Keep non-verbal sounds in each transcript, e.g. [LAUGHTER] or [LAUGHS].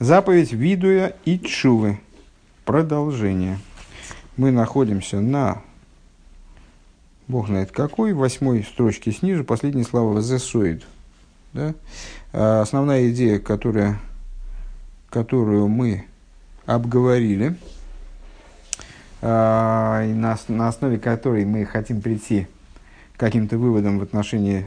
Заповедь видуя и чувы. Продолжение. Мы находимся на, бог знает какой, восьмой строчке снизу, последние слова «зесоид». Да? А основная идея, которая, которую мы обговорили, а, на, основе которой мы хотим прийти к каким-то выводам в отношении,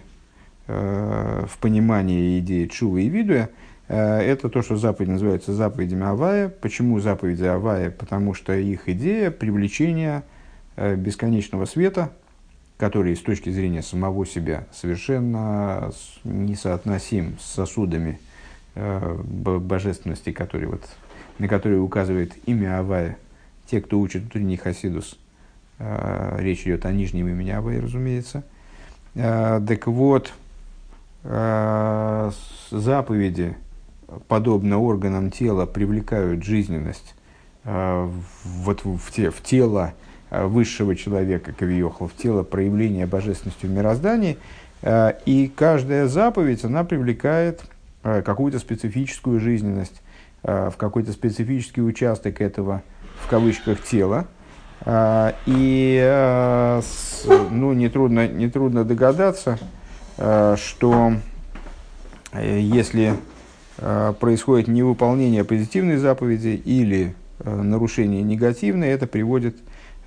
э, в понимании идеи Чува и Видуя – это то, что заповеди называются заповедями Авая. Почему заповеди Авая? Потому что их идея привлечения э, бесконечного света, который с точки зрения самого себя совершенно несоотносим с сосудами э, божественности, которые вот, на которые указывает имя Авая. Те, кто учит утренний Хасидус, речь идет о нижнем имени Авая, разумеется. Так вот, заповеди подобно органам тела, привлекают жизненность э, вот в, те, в тело э, высшего человека, Кавиохла, в тело проявления божественности в мироздании. Э, и каждая заповедь, она привлекает какую-то специфическую жизненность, в какой-то специфический участок этого, в кавычках, тела. И ну, нетрудно, нетрудно догадаться, что если Э, происходит невыполнение позитивной заповеди или э, нарушение негативной, это приводит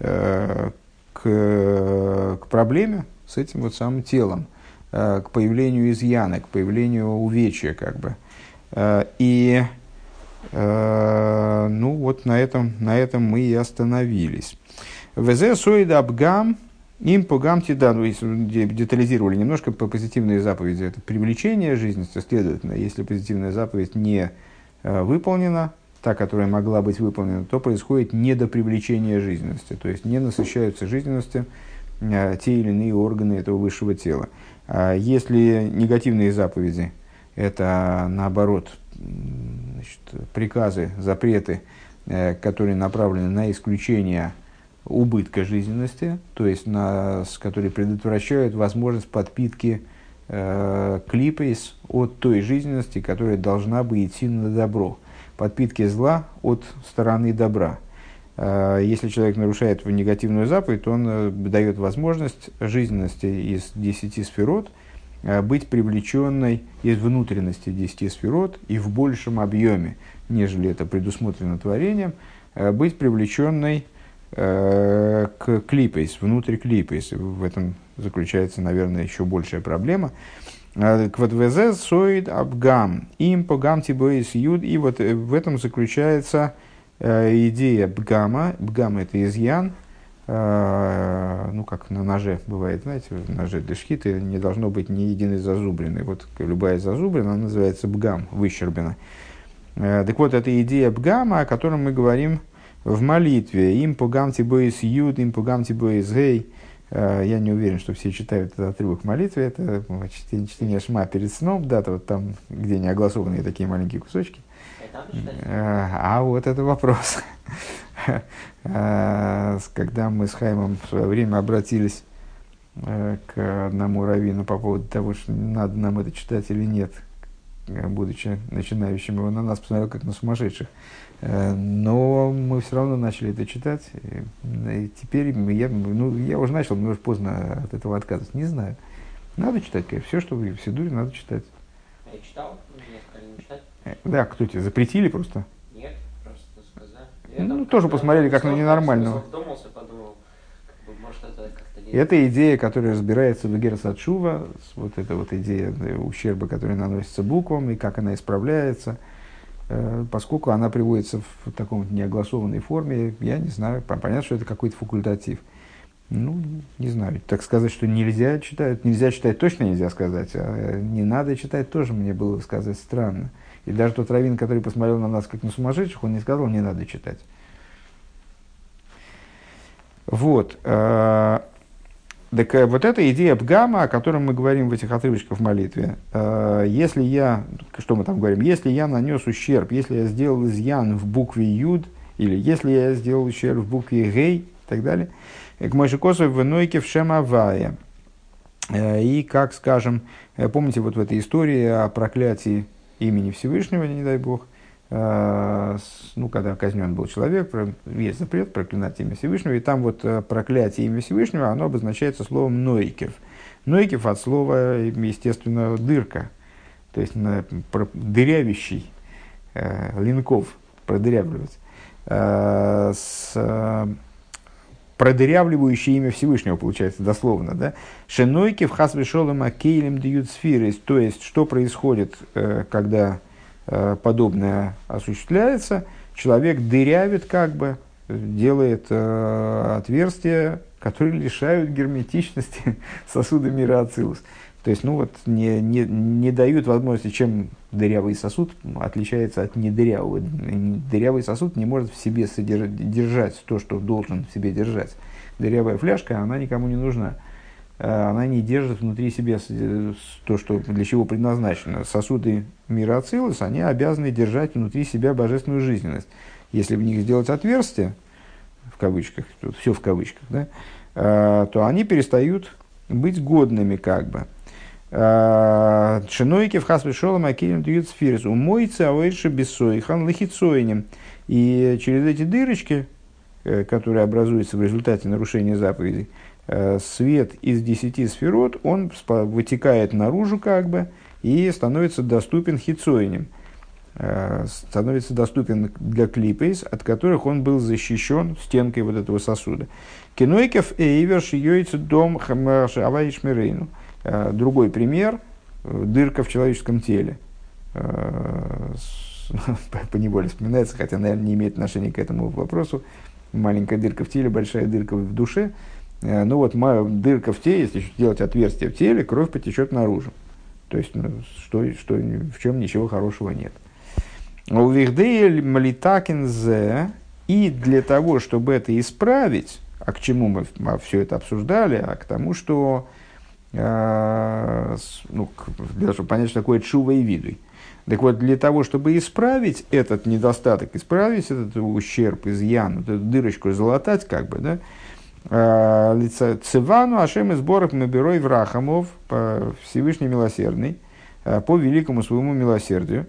э, к, к проблеме с этим вот самым телом, к появлению изъяна, к появлению увечья, как бы. И ну вот на этом, на этом мы и остановились. ВЗ соид абгам им по гамти, да, ну, детализировали немножко по позитивные заповеди. Это привлечение жизненности, следовательно, если позитивная заповедь не э, выполнена, та, которая могла быть выполнена, то происходит недопривлечение жизненности, то есть не насыщаются жизненностью э, те или иные органы этого высшего тела. А если негативные заповеди, это наоборот значит, приказы, запреты, э, которые направлены на исключение убытка жизненности, то есть на, которые предотвращают возможность подпитки э, клипейс от той жизненности, которая должна бы идти на добро, подпитки зла от стороны добра. Э, если человек нарушает негативную заповедь, он э, дает возможность жизненности из десяти сферот э, быть привлеченной из внутренности десяти сферот и в большем объеме, нежели это предусмотрено творением, э, быть привлеченной к клипейс, внутрь клипейс. В этом заключается, наверное, еще большая проблема. Э, Квадвезе соид абгам, им погам тибоис юд. И вот э, в этом заключается идея бгама. Бгам – это изъян, ну, как на ноже бывает, знаете, в ноже для шхиты не должно быть ни единой зазубрины. Вот любая зазубрина, называется бгам, выщербина. Так вот, это идея бгама, о котором мы говорим в молитве. Им пугамти боис юд, им пугамти боис гей. Э, я не уверен, что все читают этот отрывок молитвы. Это чтение, чтение шма перед сном, да, то вот там, где не огласованные такие маленькие кусочки. Э, а вот это вопрос. [LAUGHS] Э, когда мы с Хаймом в свое время обратились к одному раввину по поводу того, что надо нам это читать или нет, будучи начинающим, его на нас посмотрел как на сумасшедших. Э, но мы все равно начали это читать. И теперь я, ну, я уже начал, мне уже поздно от этого отказываться. Не знаю. Надо читать, конечно. Все, что вы в Сидуре, надо читать. Я читал, мне сказали не читать. Э, да, кто тебе запретили просто? Нет, просто сказали. Я ну, там, тоже посмотрели, как на ненормального. Вдумался, подумал, как бы, может, это. Это идея, которая разбирается в Герасадшува, вот эта вот идея ущерба, который наносится буквам, и как она исправляется – Э, поскольку она приводится в таком неогласованной форме, я не знаю, понятно, что это какой-то факультатив. Ну, не знаю, так сказать, что нельзя читать, нельзя читать точно нельзя сказать, а не надо читать тоже мне было сказать странно. И даже тот раввин, который посмотрел на нас как на сумасшедших, он не сказал, не надо читать. Вот. Так э, вот эта идея Бгама, о котором мы говорим в этих отрывочках в молитве, э, если я, что мы там говорим, если я нанес ущерб, если я сделал изъян в букве Юд, или если я сделал ущерб в букве Гей, и так далее, к Мойшикосу в Нойке в Шемавае. Э, и как, скажем, помните вот в этой истории о проклятии имени Всевышнего, не дай Бог, ну, когда казнен был человек, есть запрет проклинать имя Всевышнего, и там вот проклятие имя Всевышнего, оно обозначается словом «нойкев». Нойкев от слова, естественно, «дырка», то есть дырявящий, линков, продырявливать. С, продырявливающее имя Всевышнего, получается, дословно, да? Шенойки в хасвешолом акейлем дают сферы, то есть, что происходит, э, когда э, подобное осуществляется, человек дырявит как бы, делает э, отверстия, которые [LAUGHS] лишают герметичности [LAUGHS] сосуда мира Ацилус. То есть, ну вот, не, не, не дают возможности, чем дырявый сосуд отличается от недырявого. Дырявый сосуд не может в себе содержать, держать то, что должен в себе держать. Дырявая фляжка, она никому не нужна. А, она не держит внутри себя то, что, для чего предназначено. Сосуды мира Ацилус, они обязаны держать внутри себя божественную жизненность. Если в них сделать отверстие, в кавычках, тут все в кавычках, да, а, то они перестают быть годными как бы. Э, Шинойки в хасве шолом акилем дают сфирис. Умойца ауэйши бессойхан лохицойнем. И через эти дырочки, э, которые образуются в результате нарушения заповедей, э, свет из десяти сферот, он вытекает наружу как бы и становится доступен хицойнем становится доступен для клипейс, от которых он был защищен стенкой вот этого сосуда. Кинойкев эйверш йойцу дом аваишмирейну. Э, другой пример э, – дырка в человеческом теле. Э, [LAUGHS] по неволе вспоминается, хотя, наверное, не имеет отношения к этому вопросу. Маленькая дырка в теле, большая дырка в душе. Ну вот, дырка в теле, если делать отверстие в теле, кровь потечет наружу. То есть, ну, что, что, в чем ничего хорошего нет. У Вихдея Малитакинзе, и для того, чтобы это исправить, а к чему мы все это обсуждали, а к тому, что Э, ну, для того, чтобы понять, что такое чува и видуй. Так вот, для того, чтобы исправить этот недостаток, исправить этот ущерб, изъян, вот эту дырочку залатать, как бы, да, э, Цивану Ашем из Боров Маберой Врахамов, Всевышний Милосердный, э, по великому своему милосердию,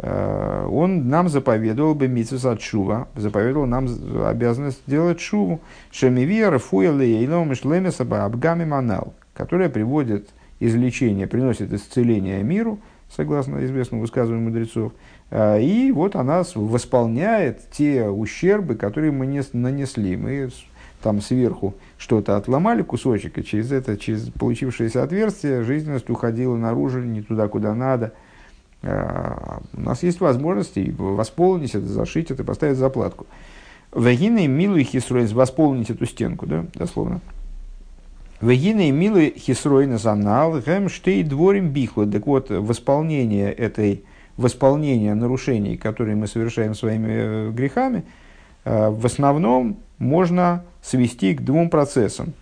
он нам заповедовал бы митсус от шува, заповедовал нам обязанность делать шуву. Шемивия, Фуя, Лейлом, Шлемеса, Абгами, Манал которая приводит излечение, приносит исцеление миру, согласно известному высказыванию мудрецов, и вот она восполняет те ущербы, которые мы не нанесли. Мы там сверху что-то отломали кусочек, и через это, через получившееся отверстие, жизненность уходила наружу, не туда, куда надо. А, у нас есть возможности восполнить это, зашить это, поставить заплатку. Вагины милый хисроин, восполнить эту стенку, да, дословно. Вегины милы хисройна занал, гэм штей дворим бихло. Так вот, восполнение этой, восполнение нарушений, которые мы совершаем своими э, грехами, в основном можно свести к двум процессам.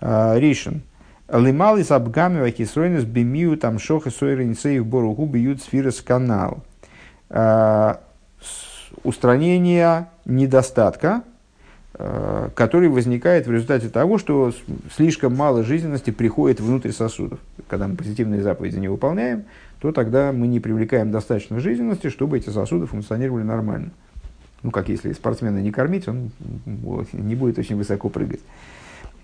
Э, Ришен. Лимал из абгами вахисройна с бемию там шох и сойренцеев боругу бьют сфирос канал. Устранение недостатка, Э, который возникает в результате того, что слишком мало жизненности приходит внутрь сосудов. Когда мы позитивные заповеди не выполняем, то тогда мы не привлекаем достаточно жизненности, чтобы эти сосуды функционировали нормально. Ну, как если спортсмена не кормить, он [LAUGHS] не будет очень высоко прыгать.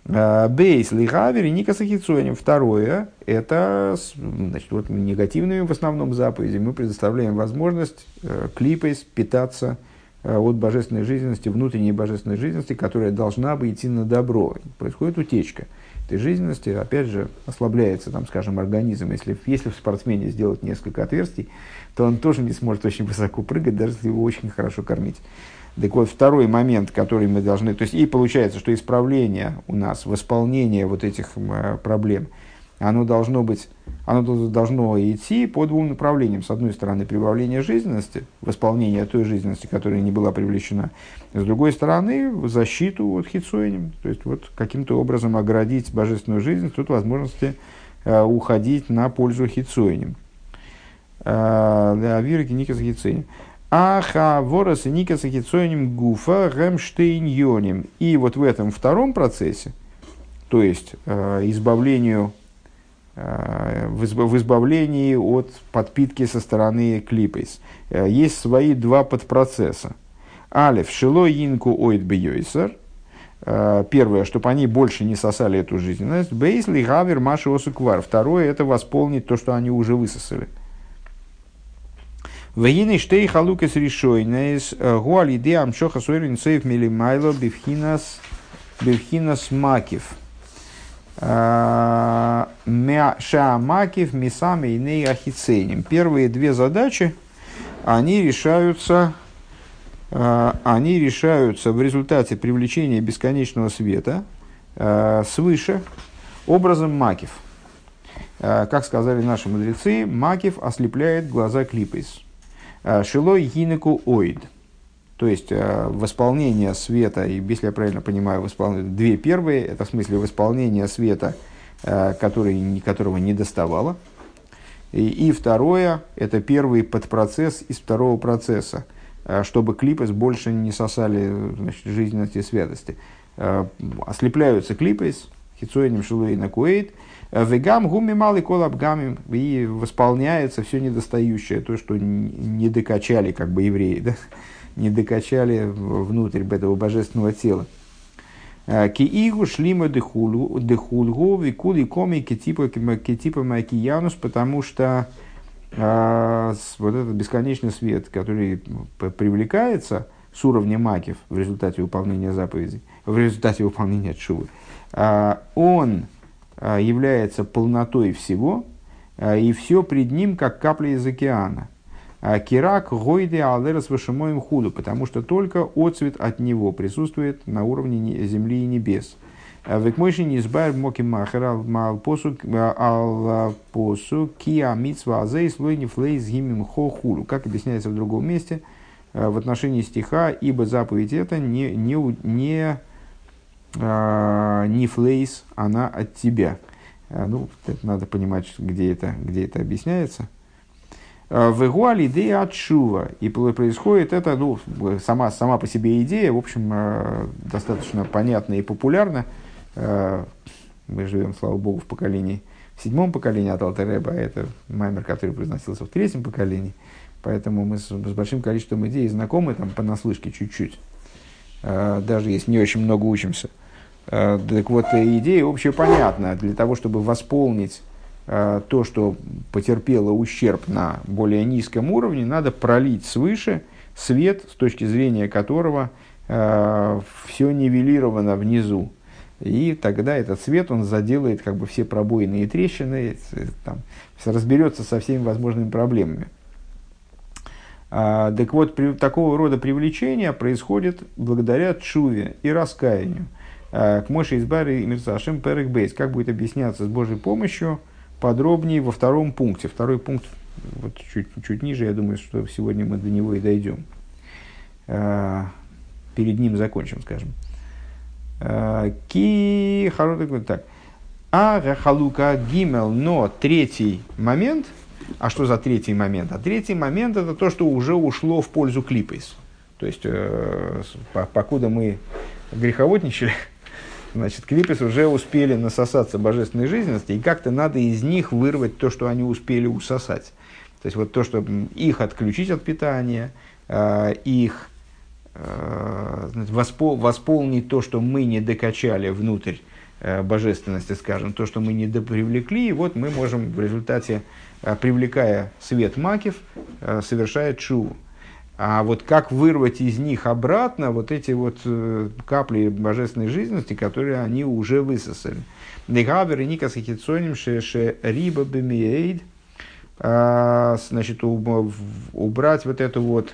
Э, бейс лихавер и Ника Второе, это значит, вот негативными в основном заповеди мы предоставляем возможность э, клипой питаться Э, от божественной жизненности, внутренней божественной жизненности, которая должна бы идти на добро. Происходит утечка этой жизненности, опять же, ослабляется, там, скажем, организм. Если, если в спортсмене сделать несколько отверстий, то он тоже не сможет очень высоко прыгать, даже если его очень хорошо кормить. Так вот, второй момент, который мы должны... То есть, и получается, что исправление у нас, восполнение вот этих э, проблем – оно должно быть, оно должно идти по двум направлениям. С одной стороны, прибавление жизненности, восполнение той жизненности, которая не была привлечена. С другой стороны, защиту от хитсуэнем. То есть, вот каким-то образом оградить божественную жизнь, тут возможности э, уходить на пользу хитсуэнем. Э, для авирки никас хитсуэнем. Аха ворос и никас хитсуэнем гуфа ремштейньонем. И вот в этом втором процессе, то есть э, избавлению э, в изб- в избавлении от подпитки со стороны клипейс. Есть свои два подпроцесса. Алиф, шило инку ойд бейойсер. Первое, чтобы они больше не сосали эту жизненность. Бейсли гавер маши осуквар. Второе, это восполнить то, что они уже высосали. Вегины штей халукес решойнес гуалиде амшоха суэрин сейф милимайло бифхинас бифхинас макив. Ша макив мисами иней ахиценим. Первые две задачи, они решаются, э, они решаются в результате привлечения бесконечного света э, свыше образом макив. Э, Как сказали наши мудрецы, макив ослепляет глаза клипейс. Э, Шилой гинеку оид. То есть э, восполнение света, и если я правильно понимаю, восполнение, две первые, это в смысле восполнение света, э, который, которого не доставало. И, и второе, это первый подпроцесс из второго процесса, чтобы клипес больше не сосали значит, жизненности и святости. Ослепляются клипес, хитсоинем шилуэй на куэйт, вегам гуми малый колабгамим, и восполняется все недостающее, то, что не докачали как бы евреи, да? [LAUGHS] не докачали внутрь этого божественного тела. Киигу шлима дехульгу викули коми китипа китипа макиянус, потому что с- вот этот бесконечный свет, который привлекается с уровня макив в результате выполнения заповедей, в результате выполнения чувы, он является полнотой всего, а, и все пред ним, как капля из океана. А Кирак гойде алерас вашемоем худу, потому что только отцвет от него присутствует на уровне не- земли и небес. Векмойши не избавь моки махер ал посу киа митсва азей слой не флейс гимим хо хулу. Как объясняется в другом месте в отношении стиха, ибо заповедь это не, не, не, а, не флейс, она от тебя. А, Ну, надо понимать, где это, где это объясняется. В Игуале идея от Шува. И происходит это, ну, сама, сама по себе идея, в общем, достаточно понятна и популярна. Мы живем, слава богу, в поколении, в седьмом поколении от Алтереба, а это маймер, который произносился в третьем поколении. Поэтому мы с, с большим количеством идей знакомы там понаслышке чуть-чуть. Э, Даже если не очень много учимся. Э, Так вот, э, идея общепонятна. Для того, чтобы восполнить то, что потерпело ущерб на более низком уровне, надо пролить свыше свет, с точки зрения которого все нивелировано внизу. И тогда этот свет, он заделает как бы все пробоины и трещины, там, разберется со всеми возможными проблемами. А, так вот, при, такого рода привлечение происходит благодаря чуве и раскаянию. А, к Моше Избаре и Мирсашем Перек Бейс. Как будет объясняться с Божьей помощью подробнее во втором пункте. Второй пункт вот чуть, чуть ниже, я думаю, что сегодня мы до него и дойдем. А, перед ним закончим, скажем. Ки так. А Халука Гимел, но третий момент. А что за третий момент? А третий момент это то, что уже ушло в пользу клипейс. То есть, э, покуда мы греховодничали, [LAUGHS] значит, клипес уже успели насосаться божественной жизненности, и как-то надо из них вырвать то, что они успели усосать. То есть, вот то, что их отключить от питания, э, их э, воспол- восполнить то, что мы не докачали внутрь э, божественности, скажем, то, что мы не допривлекли, и вот мы можем в результате, привлекая свет макив, э, совершать шуву. А вот как вырвать из них обратно вот эти вот э, капли божественной жизненности, которые они уже высосали. Дегавер и никас хитсоним ше риба бемиэйд. А, Значит, убрать вот эту вот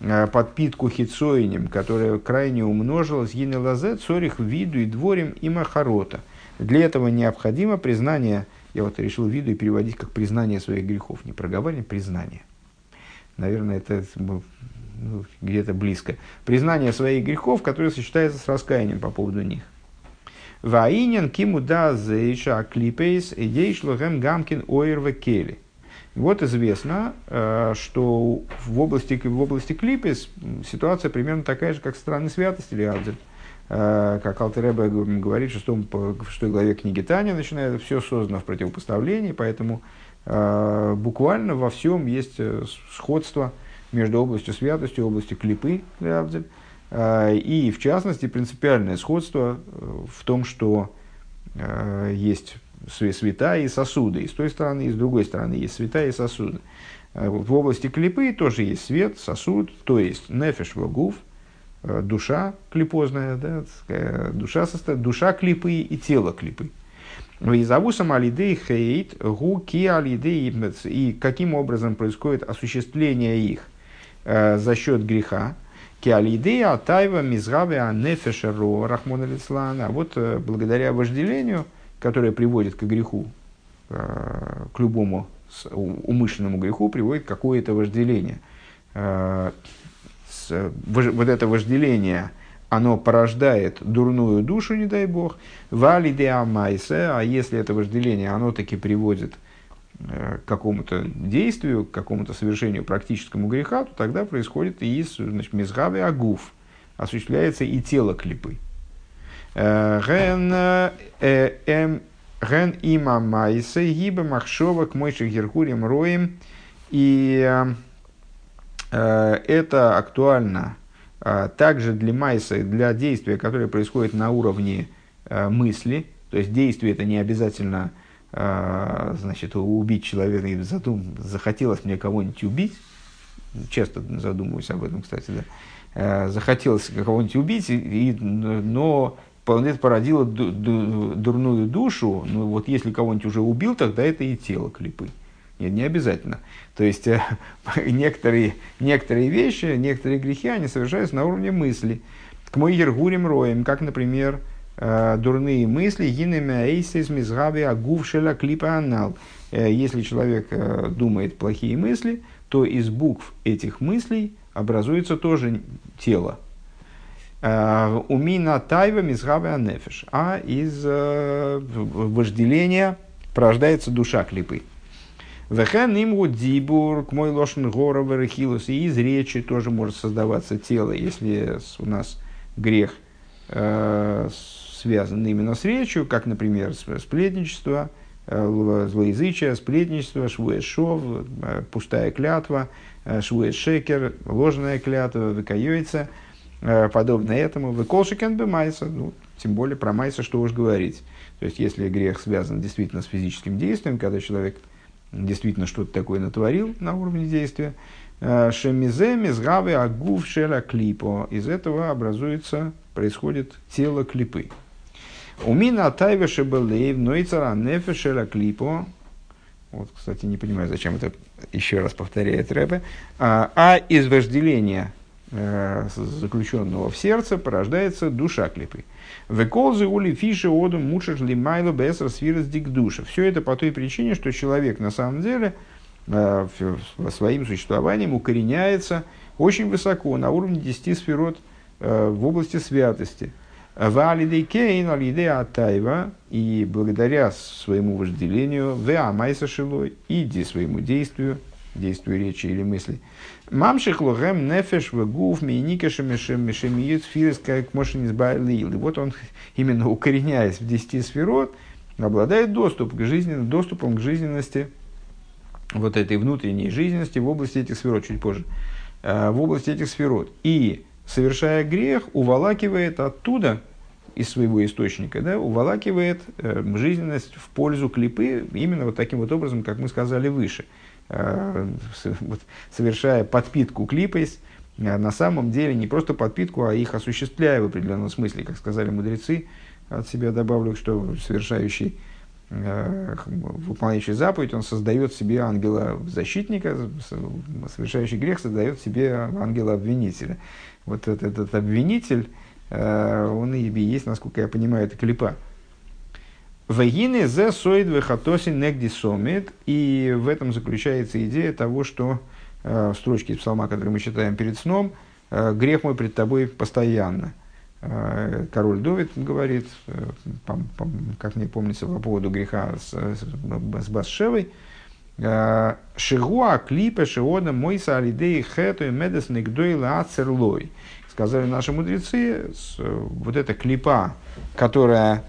э, подпитку хитсоинем, которая крайне умножилась, гине лазе, цорих, виду и дворим и махарота. Для этого необходимо признание, я вот решил виду и переводить как признание своих грехов, не проговаривание, признание. Наверное, это ну, где-то близко. Признание своих грехов, которое сочетается с раскаянием по поводу них. Ваинен киму да зейша клипейс идей шлохем гамкин ойрва кели. Вот известно, э, что в области, в области клипес ситуация примерно такая же, как в стране святости или Абзель. Э, как Алтереба говорит в, шестом, в шестой главе книги Таня, начинает, все создано в противопоставлении, поэтому э, буквально во всем есть э, сходство между областью святости областью клипы, и в частности принципиальное сходство в том, что есть святая и сосуды, и с той стороны, и с другой стороны есть святая и сосуды. В области клипы тоже есть свет, сосуд, то есть нефеш вагуф, душа клипозная, да, душа, состо... душа клипы и тело клипы. Визаву самалидей хейт гу ки алидей и каким образом происходит осуществление их э, за счет греха. Ки алидей атайва мизгаве анефешеро рахмон А вот э, благодаря вожделению, которое приводит к греху, э, к любому умышленному греху, приводит какое-то вожделение э, Э, вот это вожделение, оно порождает дурную душу, не дай бог, вали де амайсе, а если это вожделение, оно таки приводит э, к какому-то действию, к какому-то совершению практическому греха, то тогда происходит и мизгаве агуф, осуществляется и тело клипы. Э, ген има майсе гиба махшова к мойших геркурим роем и Э, это актуально э, также для майса, для действия, которое происходит на уровне э, мысли. То есть действие это не обязательно значит, убить человека. Задум, захотелось мне кого-нибудь убить. Часто задумываюсь об этом, кстати, да. Захотелось кого-нибудь убить, и, но это породило дурную душу. Ну, вот если кого-нибудь уже убил, тогда это и тело клипы. Нет, не обязательно. То есть э, [LAUGHS] некоторые, некоторые вещи, некоторые грехи, они совершаются на уровне мысли. К мой ергурим роем, как, например, э, дурные мысли, гинами эйсис мизгави агувшеля клипа анал. Э, если человек думает плохие мысли, то из букв этих мыслей образуется тоже тело. Умина тайва мизгави анефиш. А из вожделения порождается душа клипы. Вехен иму дибур, к мой лошен гора верхилус. И из речи тоже может создаваться тело, если у нас грех э, связан именно с речью, как, например, сплетничество, э, злоязычие, сплетничество, швуэшов, э, пустая клятва, э, швуэшекер, ложная клятва, выкаюется, э, подобно этому. Выколшикен бы майса, ну, тем более про майса что уж говорить. То есть, если грех связан действительно с физическим действием, когда человек действительно что-то такое натворил на уровне действия. Э, Шемизе, мизгавы, агув, шера, клипо. Из этого образуется, происходит тело клипы. Умина тайве шебелейв, нойцара нефе шера клипо. Вот, кстати, не понимаю, зачем это еще раз повторяет Рэбе. А, а из вожделения заключенного в сердце порождается душа клипы. Веколзы ули фиши оду мучаш ли майло бесер свирос дик душа. Все это по той причине, что человек на самом деле э, своим существованием укореняется очень высоко, на уровне 10 сферот э, в области святости. Валидей кейн, алидей атайва, и благодаря своему вожделению, в амайса шилой, иди своему действию, действию речи или мысли, Мамших лохем нефеш вегуф мейника шемиют фирс как мошен избавил. И вот он, [LAUGHS] именно укореняясь в десяти сферот, обладает доступ к жизненно, доступом к жизненности, вот этой внутренней жизненности в области этих сферот, чуть позже, э, в области этих сферот. И, совершая грех, уволакивает оттуда, из своего источника, да, уволакивает э, жизненность в пользу клипы именно вот таким вот образом, как мы сказали выше – совершая подпитку клипейс, э, на самом деле не просто подпитку, а их осуществляя в определенном смысле, как сказали мудрецы, от себя добавлю, что совершающий, э, выполняющий заповедь, он создает себе ангела-защитника, совершающий грех создает себе ангела-обвинителя. Вот этот, этот обвинитель, он и есть, насколько я понимаю, это клипа. Вегины зе соид вехатоси негди сомит. И в этом заключается идея того, что э, строчке из псалма, который мы читаем перед сном, э, грех мой пред тобой постоянно. Э, король Довид говорит, э, по, по, как мне помнится, по поводу греха с, с, с Басшевой, Э, Шигуа клипа шиода мойса алидей хэту и медес нигдойла ацерлой. Сказали наши мудрецы, вот эта клипа, которая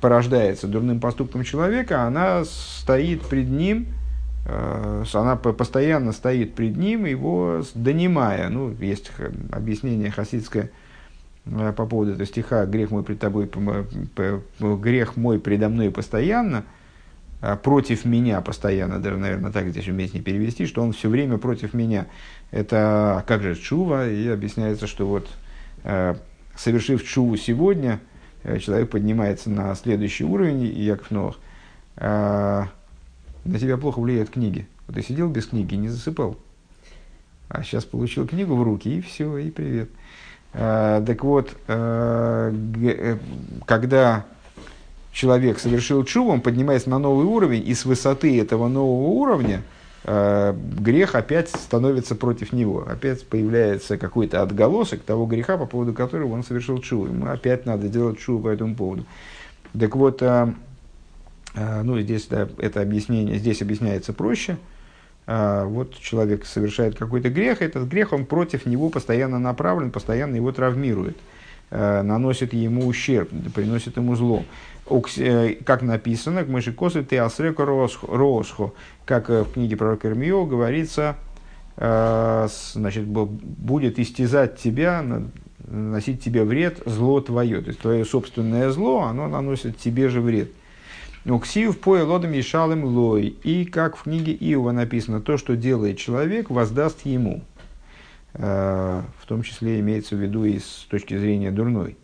порождается дурным поступком человека, она стоит пред ним, э, она постоянно стоит пред ним, его донимая. Ну, есть объяснение хасидское э, по поводу этого стиха «Грех мой пред тобой, грех мой предо мной постоянно», а, против меня постоянно, даже, наверное, так здесь уместнее перевести, что он все время против меня. Это а как же чува? И объясняется, что вот а, совершив чуву сегодня, э, человек поднимается на следующий уровень, и Яков Новых, на тебя плохо влияют книги. Вот ты сидел без книги, не засыпал. А сейчас получил книгу в руки, и все, и привет. Так вот, э, когда человек совершил чуву, он поднимается на новый уровень, и с высоты этого нового уровня э, грех опять становится против него. Опять появляется какой-то отголосок того греха, по поводу которого он совершил чуву. Ему опять надо делать чуву по этому поводу. Так вот, э, э, ну, здесь да, это объяснение, здесь объясняется проще. Э, вот человек совершает какой-то грех, этот грех, он против него постоянно направлен, постоянно его травмирует э, наносит ему ущерб, приносит ему зло. Э, как написано, к косы ты асреко росхо, как э, в книге пророка Ирмио говорится, э, значит, будет истязать тебя, наносить тебе вред, зло твое. То есть твое собственное зло, оно наносит тебе же вред. Уксив поя лодом ешалым лой. И как в книге Иова написано, то, что делает человек, воздаст ему. В том числе имеется в виду и с точки зрения дурной.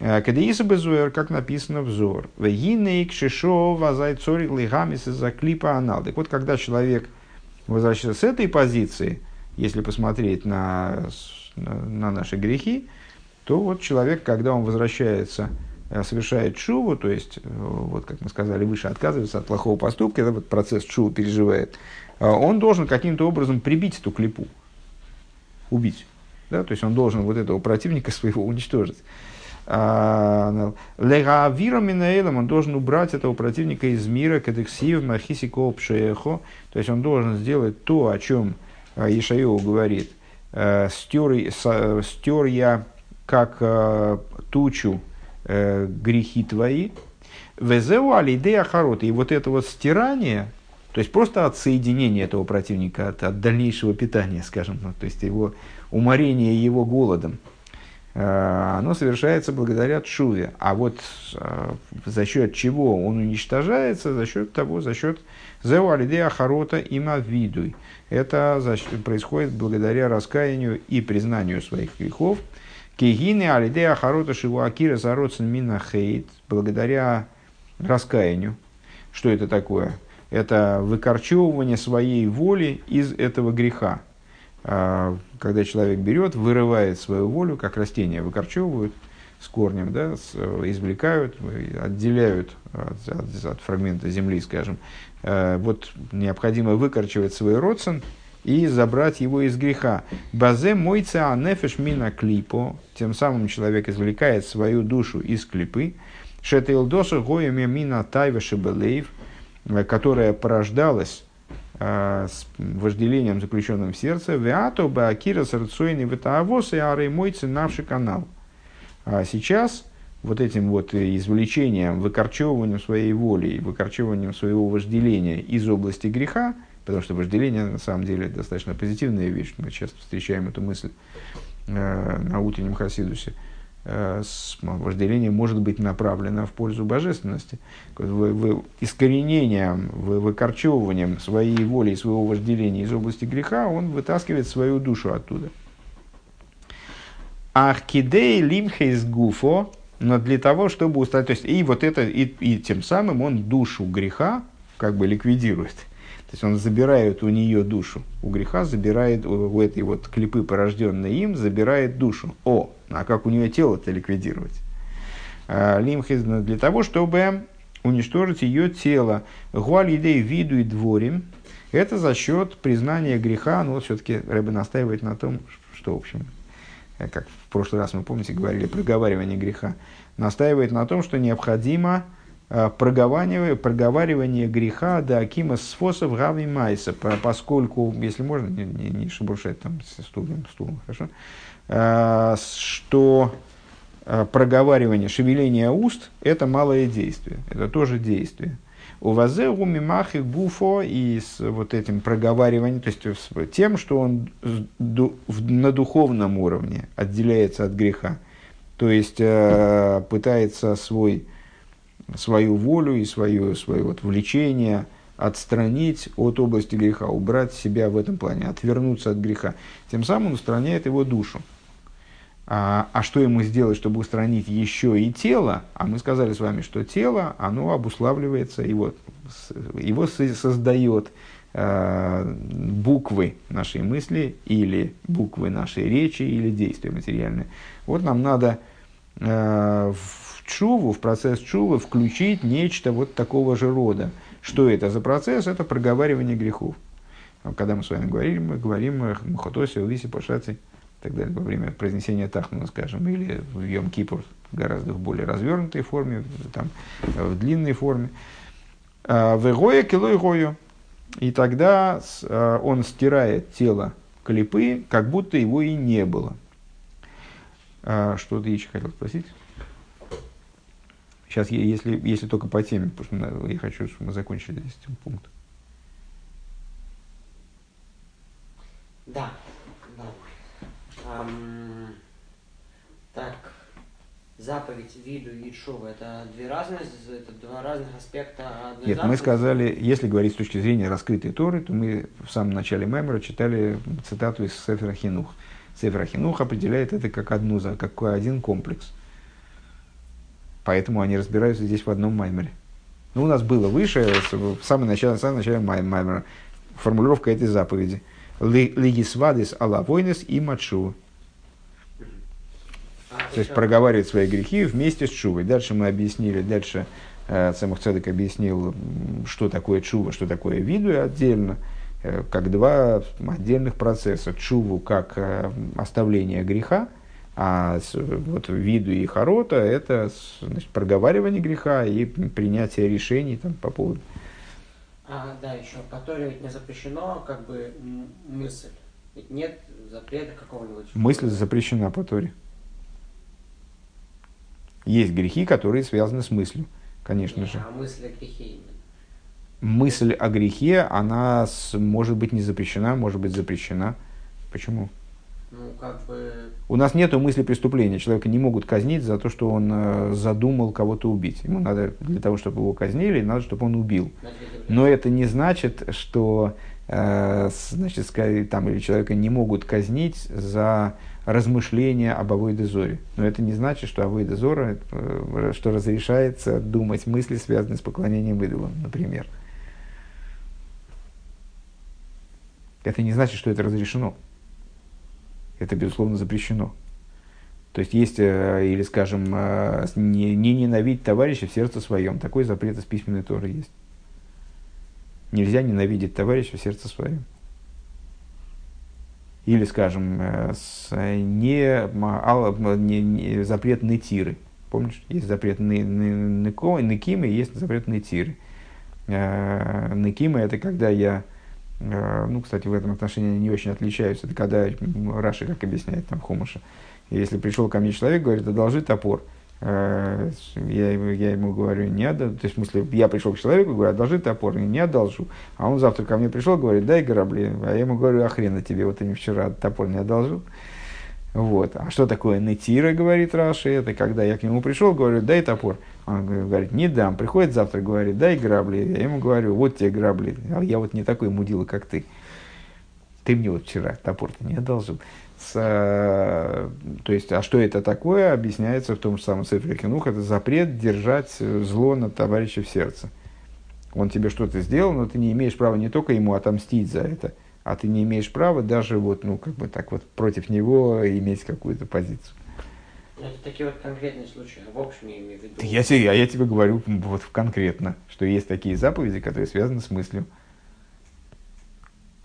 Э, Кадеиса безуэр, как написано взор. Вегинейк шишо вазай цорик лигамис из-за клипа анал. Так вот, когда человек возвращается с этой позиции, если посмотреть на, на наши грехи, то вот человек, когда он возвращается, э, совершает шуву, то есть, э, вот как мы сказали выше, отказывается от плохого поступка, этот вот процесс шуву переживает, он должен каким-то образом прибить эту клипу, убить. Да? То есть он должен вот этого противника [LAUGHS] своего уничтожить. А, Легавира Минаэлем, он должен убрать этого противника из мира, кадексив, махисико пшеехо. То есть он должен сделать то, о чем а, Ишаиу говорит. «Э, стер, стер я как э, тучу э, грехи твои. Везеу алидея харота. И вот это вот стирание, то есть просто отсоединение этого противника от, от дальнейшего питания, скажем, ну, то есть его уморение его голодом, оно совершается благодаря чуве. А вот э, за счет чего он уничтожается? За счет того, за счет зеуалидея харота има видуй. Это происходит благодаря раскаянию и признанию своих грехов. Кегины алидея харота шивуакира зароцен мина хейт. Благодаря раскаянию. Что это такое? Это выкорчевывание своей воли из этого греха. А, когда человек берет, вырывает свою волю, как растения выкорчевывают с корнем, да, с, извлекают, отделяют от, от, от фрагмента земли, скажем. А, вот необходимо выкорчевать свой родствен и забрать его из греха. Базе мойца анефеш мина клипо, тем самым человек извлекает свою душу из клипы. Шетейлдоса гоями мина тайва шебелеев, которая порождалась Э, с вожделением, заключенным в сердце, «Веато баакира сарцойни витаавос и арей мой ценавший канал». А сейчас вот этим вот извлечением, выкорчевыванием своей воли, выкорчевыванием своего вожделения из области греха, потому что вожделение на самом деле достаточно позитивная вещь, мы часто встречаем эту мысль э, на утреннем хасидусе, Э, вожделение может быть направлено в пользу божественности. Вы, вы искоренением, вы, выкорчевыванием своей воли и своего вожделения из области греха, он вытаскивает свою душу оттуда. Ахкидей лимхейс гуфо, но для того, чтобы устать, то есть и вот это, и, и тем самым он душу греха как бы ликвидирует. То есть он забирает у нее душу. У греха забирает, у этой вот клипы, порожденной им, забирает душу. О, а как у нее тело-то ликвидировать? А, Лимхиз для того, чтобы уничтожить ее тело. Гуалидей виду и дворим. Это за счет признания греха. Но вот все-таки Рэбе настаивает на том, что, в общем, э, как в прошлый раз мы, помните, говорили, проговаривание греха. Настаивает на том, что необходимо проговаривание, проговаривание греха до Акима Сфосов Гави Майса, поскольку, если можно, не, не, не шебуршать там стулом, стулом, хорошо, э, что э, проговаривание, шевеление уст – это малое действие, это тоже действие. У вазеру мимахи гуфо и с вот этим проговариванием, то есть с тем, что он на духовном уровне отделяется от греха, то есть э, пытается свой, свою волю и свое, свое вот влечение отстранить от области греха, убрать себя в этом плане, отвернуться от греха. Тем самым он устраняет его душу. А, а что ему сделать, чтобы устранить еще и тело? А мы сказали с вами, что тело, оно обуславливается, его, его создает э, буквы нашей мысли или буквы нашей речи или действия материальные. Вот нам надо э, в чуву, в процесс чувы включить нечто вот такого же рода. Что это за процесс? Это проговаривание грехов. Когда мы с вами говорим, мы говорим Махотоси, Улиси, Пашаци так далее, во время произнесения Тахнуна, скажем, или в Йом Кипур гораздо в более развернутой форме, там, в длинной форме. А, в Игое килой гою. И тогда а, он стирает тело клипы, как будто его и не было. А, что ты еще хотел спросить? Сейчас, если, если только по теме, потому что я хочу, чтобы мы закончили здесь этим пунктом. Да, Эм, так, заповедь, виду и шува это две разные, это два разных аспекта одной Нет, заповеди. мы сказали, если говорить с точки зрения раскрытой Торы, то мы в самом начале Мемора читали цитату из Сефера Хинух. Сефер Хинух определяет это как одну, как один комплекс. Поэтому они разбираются здесь в одном маймере. Ну, у нас было выше, в самом начале, в самом начале маймера, формулировка этой заповеди – Лигисвадис Алавойнес и Мачу. То есть проговаривает свои грехи вместе с Чувой. Дальше мы объяснили, дальше э, Цемах Цедек объяснил, что такое Чува, что такое виду отдельно, э, как два отдельных процесса. Чуву как э, оставление греха, а вот виду и хорота это значит, проговаривание греха и принятие решений там, по поводу а, да, еще по Торе ведь не запрещено как бы мысль. Ведь нет запрета какого-нибудь. Мысль запрещена по Торе. Есть грехи, которые связаны с мыслью, конечно нет, же. А мысль о грехе именно. Мысль о грехе, она с, может быть не запрещена, может быть запрещена. Почему? Ну, как бы... У нас нет мысли преступления. Человека не могут казнить за то, что он э, задумал кого-то убить. Ему надо, для того, чтобы его казнили, надо, чтобы он убил. Но это не значит, что э, значит, там, или человека не могут казнить за размышления об Авойде Но это не значит, что Авойде Зора, э, что разрешается думать мысли, связанные с поклонением идолам, например. Это не значит, что это разрешено это, безусловно, запрещено. То есть есть, э, или, скажем, э, не, не ненавидеть товарища в сердце своем. Такой запрет из письменной Торы есть. Нельзя ненавидеть товарища в сердце своем. Или, скажем, э, не, не, не, запрет нытиры. Помнишь, есть запрет ныкимы, есть запрет нытиры. Ныкимы – это когда я ну, кстати, в этом отношении они не очень отличаются. Это когда Раши, как объясняет там Хумаша, если пришел ко мне человек, говорит, одолжи топор, э, я, я ему говорю, не отдам. То есть, в смысле, я пришел к человеку, говорю, одолжи топор, и не одолжу. А он завтра ко мне пришел, говорит, дай грабли. А я ему говорю, а тебе, вот ты мне вчера топор не одолжил. Вот. А что такое нетира, говорит Раши, это когда я к нему пришел, говорю, дай топор. Он говорит, не дам. Приходит завтра, говорит, дай грабли. Я ему говорю, вот тебе грабли. А я вот не такой мудила, как ты. Ты мне вот вчера топор-то не одолжил. С, а, то есть, а что это такое, объясняется в том же самом Сефре Кинух. Это запрет держать зло на товарища в сердце. Он тебе что-то сделал, но ты не имеешь права не только ему отомстить за это – а ты не имеешь права даже вот, ну, как бы так вот против него иметь какую-то позицию. Ну, это такие вот конкретные случаи, в общем я имею в виду. Я тебе, я тебе говорю вот конкретно, что есть такие заповеди, которые связаны с мыслью.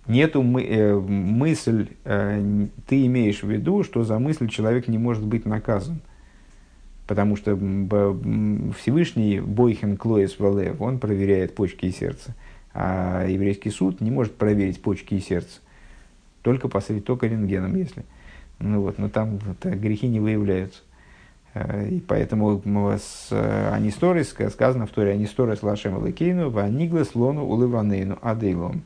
Нету мы, э, мысль, э, ты имеешь в виду, что за мысль человек не может быть наказан. Потому что Всевышний Бойхен Клоис Валев, он проверяет почки и сердце. А еврейский суд не может проверить почки и сердце. Только посмотреть, только рентгеном, если. Ну вот, но там вот, грехи не выявляются. Э, и поэтому с э, Анисторой сказано в Торе Анисторой с Лашем Лакейну, Ванигле слону улыванейну адейлом.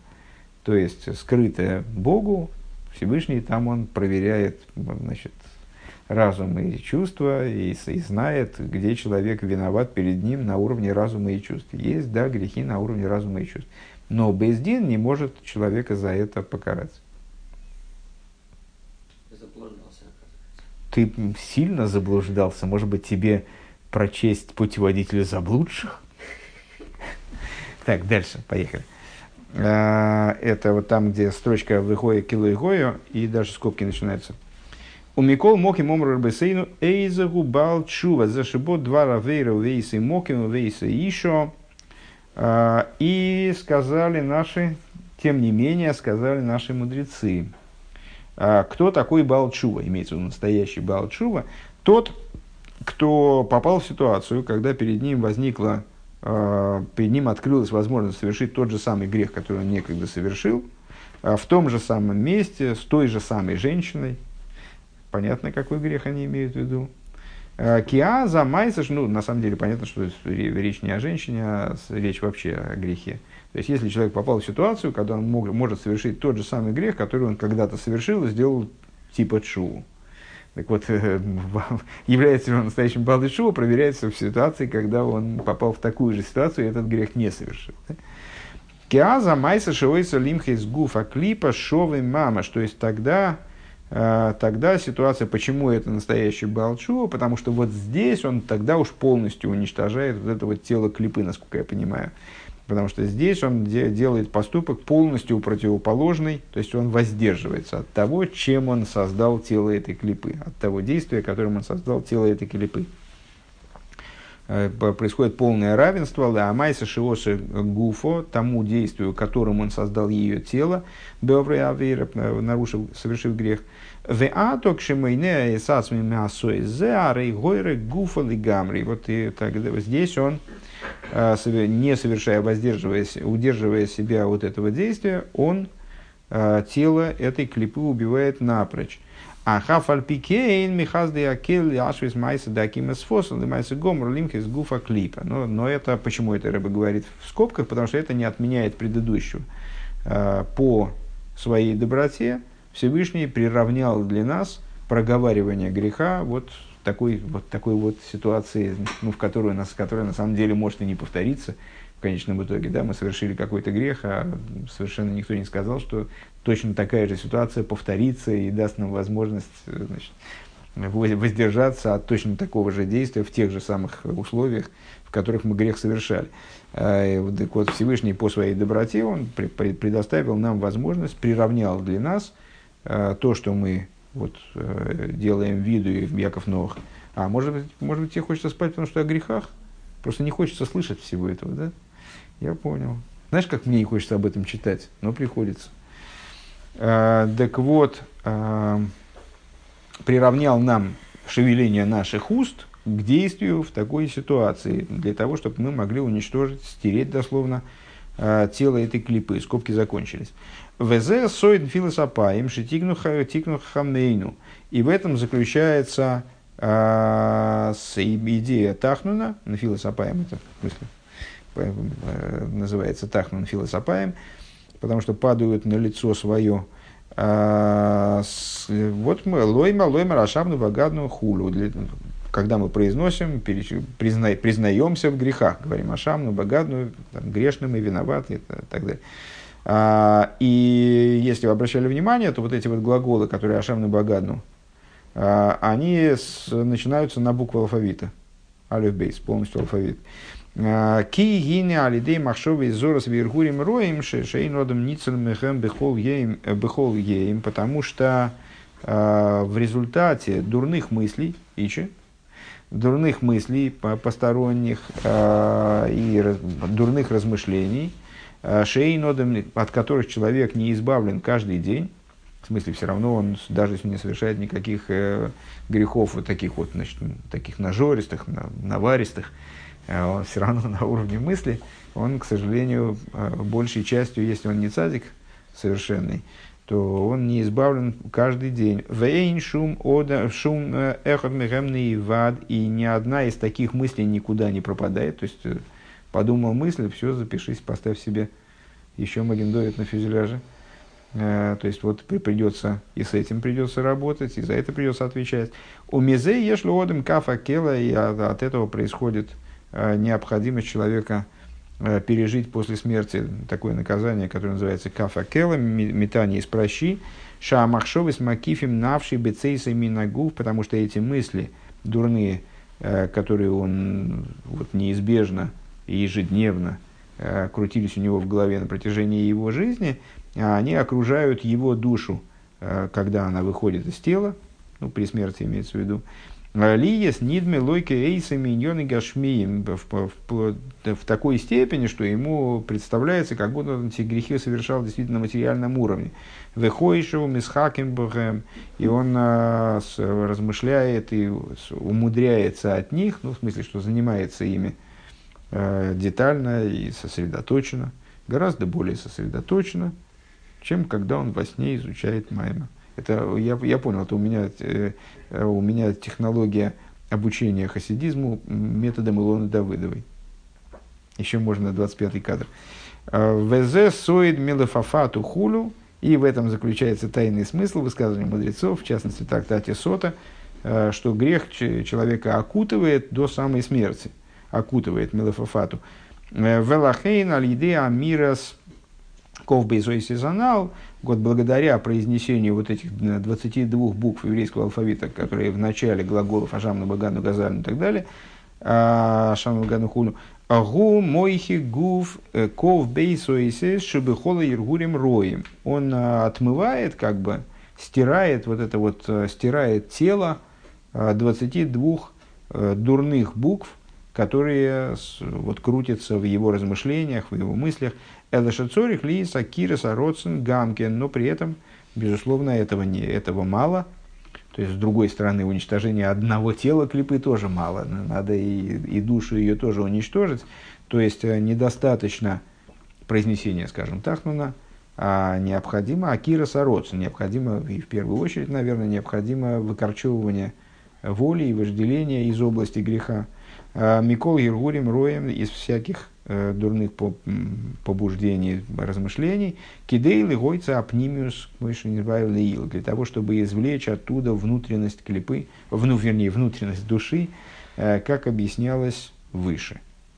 То есть скрытое Богу, Всевышний, там он проверяет значит, разум и чувства и, и знает, где человек виноват перед ним на уровне разума и чувств. Есть, да, грехи на уровне разума и чувств. Но Бездин не может человека за это покарать. ты сильно заблуждался, может быть, тебе прочесть путеводитель заблудших? [LAUGHS] Так, дальше, поехали. А, это вот там, где строчка выходит кило и гою, и даже скобки начинаются. У Микол Моки Момру Рбесейну Эйзагу Бал Чува Зашибот два равейра Вейсы Мокину Вейсы Ишо. А, и сказали наши, тем не менее, сказали наши мудрецы. А кто такой Балчува, имеется в виду настоящий Балчува? Тот, кто попал в ситуацию, когда перед ним возникла, перед ним открылась возможность совершить тот же самый грех, который он некогда совершил, а в том же самом месте, с той же самой женщиной. Понятно, какой грех они имеют в виду. Киа за майсаш, ну, на самом деле понятно, что речь не о женщине, а речь вообще о грехе. То есть, если человек попал в ситуацию, когда он мог, может совершить тот же самый грех, который он когда-то совершил и сделал типа чу. Так вот, [LAUGHS] является ли он настоящим балдой шува, проверяется в ситуации, когда он попал в такую же ситуацию и этот грех не совершил. Киаза майса шивойса лимхейс гуфа клипа шовы мама. То есть тогда, э, тогда ситуация, почему это настоящий балчува, потому что вот здесь он тогда уж полностью уничтожает вот это вот тело клипы, насколько я понимаю. Потому что здесь он де- делает поступок полностью противоположный, то есть он воздерживается от того, чем он создал тело этой клипы, от того действия, которым он создал тело этой клипы. Э, происходит полное равенство, лаамайса шиоши гуфо, тому действию, которым он создал ее тело, беврей авейра, э, нарушив, совершив грех. В аток гойре гуфа лигамри. Вот и тогда здесь он а, не совершая, воздерживаясь, удерживая себя от этого действия, он тело этой клипы убивает напрочь. А хафальпикейн михазды акел ашвис майса дакимас фосл и майса гомор лимхис гуфа клипа. Но, но это, почему это рыба говорит в скобках? Потому что это не отменяет предыдущего. А, по своей доброте Всевышний приравнял для нас проговаривание греха вот такой вот, такой вот ситуации, ну, в которую, нас, которая на самом деле может и не повториться в конечном итоге. Да, мы совершили какой-то грех, а совершенно никто не сказал, что точно такая же ситуация повторится и даст нам возможность значит, воздержаться от точно такого же действия в тех же самых условиях, в которых мы грех совершали. А, так вот, Всевышний по своей доброте, он предоставил нам возможность, приравнял для нас а, то, что мы вот, э, делаем виду и Яков Новых. А может быть, может быть, тебе хочется спать, потому что о грехах? Просто не хочется слышать всего этого, да? Я понял. Знаешь, как мне не хочется об этом читать, но приходится. Так вот, а, приравнял нам шевеление наших уст к действию в такой ситуации, для того, чтобы мы могли уничтожить, стереть дословно а, тело этой клипы. Скобки закончились. Везе соид филосопаем шитигну хамейну. И в этом заключается э, идея Тахнуна, на филосопаем это в смысле, э, называется Тахнун филосопаем, потому что падают на лицо свое. А, вот мы лойма, лойма, рашабну, багадну, хулю. Когда мы произносим, призна, признаемся в грехах, говорим ашамну, багадну, там, грешным и виноваты и так далее. А, и если вы обращали внимание, то вот эти вот глаголы, которые Ашем на Багадну, а, они начинаются на букву алфавита. Алиф Бейс, полностью алфавит. А, Ки гини алидей махшовый зорос виргурим роем шейн родом ницель мехем бехол еем, потому что в результате дурных мыслей, ичи, дурных мыслей посторонних и дурных размышлений – Э, шейнодом, от которых человек не избавлен каждый день, В смысле, все равно он, даже если не совершает никаких э, грехов вот таких вот, значит, таких нажористых, наваристых, э, он все равно на уровне мысли, он, к сожалению, э, большей частью, если он не цадик совершенный, то он не избавлен каждый день. Вейн шум ода шум э, эхот вад, и ни одна из таких мыслей никуда не пропадает. То есть э, подумал мысль, все, запишись, поставь себе еще магендовит на фюзеляже. Э, то есть вот придется и с этим придется работать, и за это придется отвечать. У мизе ешь лодом кафа кела, и от этого происходит необходимость человека Э, пережить после смерти такое наказание, которое называется кафакела, метание из прощи, шамахшовы с макифим навший бецейса минагув, потому что эти мысли дурные, э, которые он вот, неизбежно и ежедневно э, крутились у него в голове на протяжении его жизни, они окружают его душу, когда она выходит из тела, ну, при смерти имеется в виду, Лиес, Нидме, Лойке, Эйса, Миньоны, Гашмием. В, такой степени, что ему представляется, как будто он эти грехи совершал действительно на материальном уровне. Вехойшеву, Мисхакембахем, и он а, размышляет и умудряется от них, ну, в смысле, что занимается ими а, детально и сосредоточенно, гораздо более сосредоточенно, чем когда он во сне изучает Майма. Это я, я понял, это у меня, э, у меня технология обучения хасидизму методом Илоны Давыдовой. Еще можно 25-й кадр. А, Везе соид милефафату хулю. И в этом заключается тайный смысл высказывания мудрецов, в частности, трактате Сота, э, что грех человека окутывает до самой смерти. Окутывает милефафату. Э, Велахейн аль амирас ковбейзой сезонал, вот благодаря произнесению вот этих 22 букв еврейского алфавита, которые в начале глаголов Ашамну Багану Газалю и так далее, а, Ашамну Багану Хуну, Гу мойхи гуф э, ков бейсоисе шибихола иргурим роем. Он а, отмывает, как бы, стирает вот это вот, э, стирает тело 22 э, дурных букв, которые вот крутятся в его размышлениях, в его мыслях. Элешацорих Лиса Кираса Родсен Гамкен, но при этом, безусловно, этого, не, этого мало. То есть, с другой стороны, уничтожение одного тела клипы тоже мало. Надо и, и душу ее тоже уничтожить. То есть, э, недостаточно произнесения, скажем так, ну, а необходимо Акира Сароцин, необходимо, и в первую очередь, наверное, необходимо выкорчевывание воли и вожделения из области греха. А Микол Ергурим Роем из всяких дурных побуждений, размышлений, кидейлы гойца апнимиус леил, для того, чтобы извлечь оттуда внутренность клипы, вну, вернее, внутренность души, э, как объяснялось выше –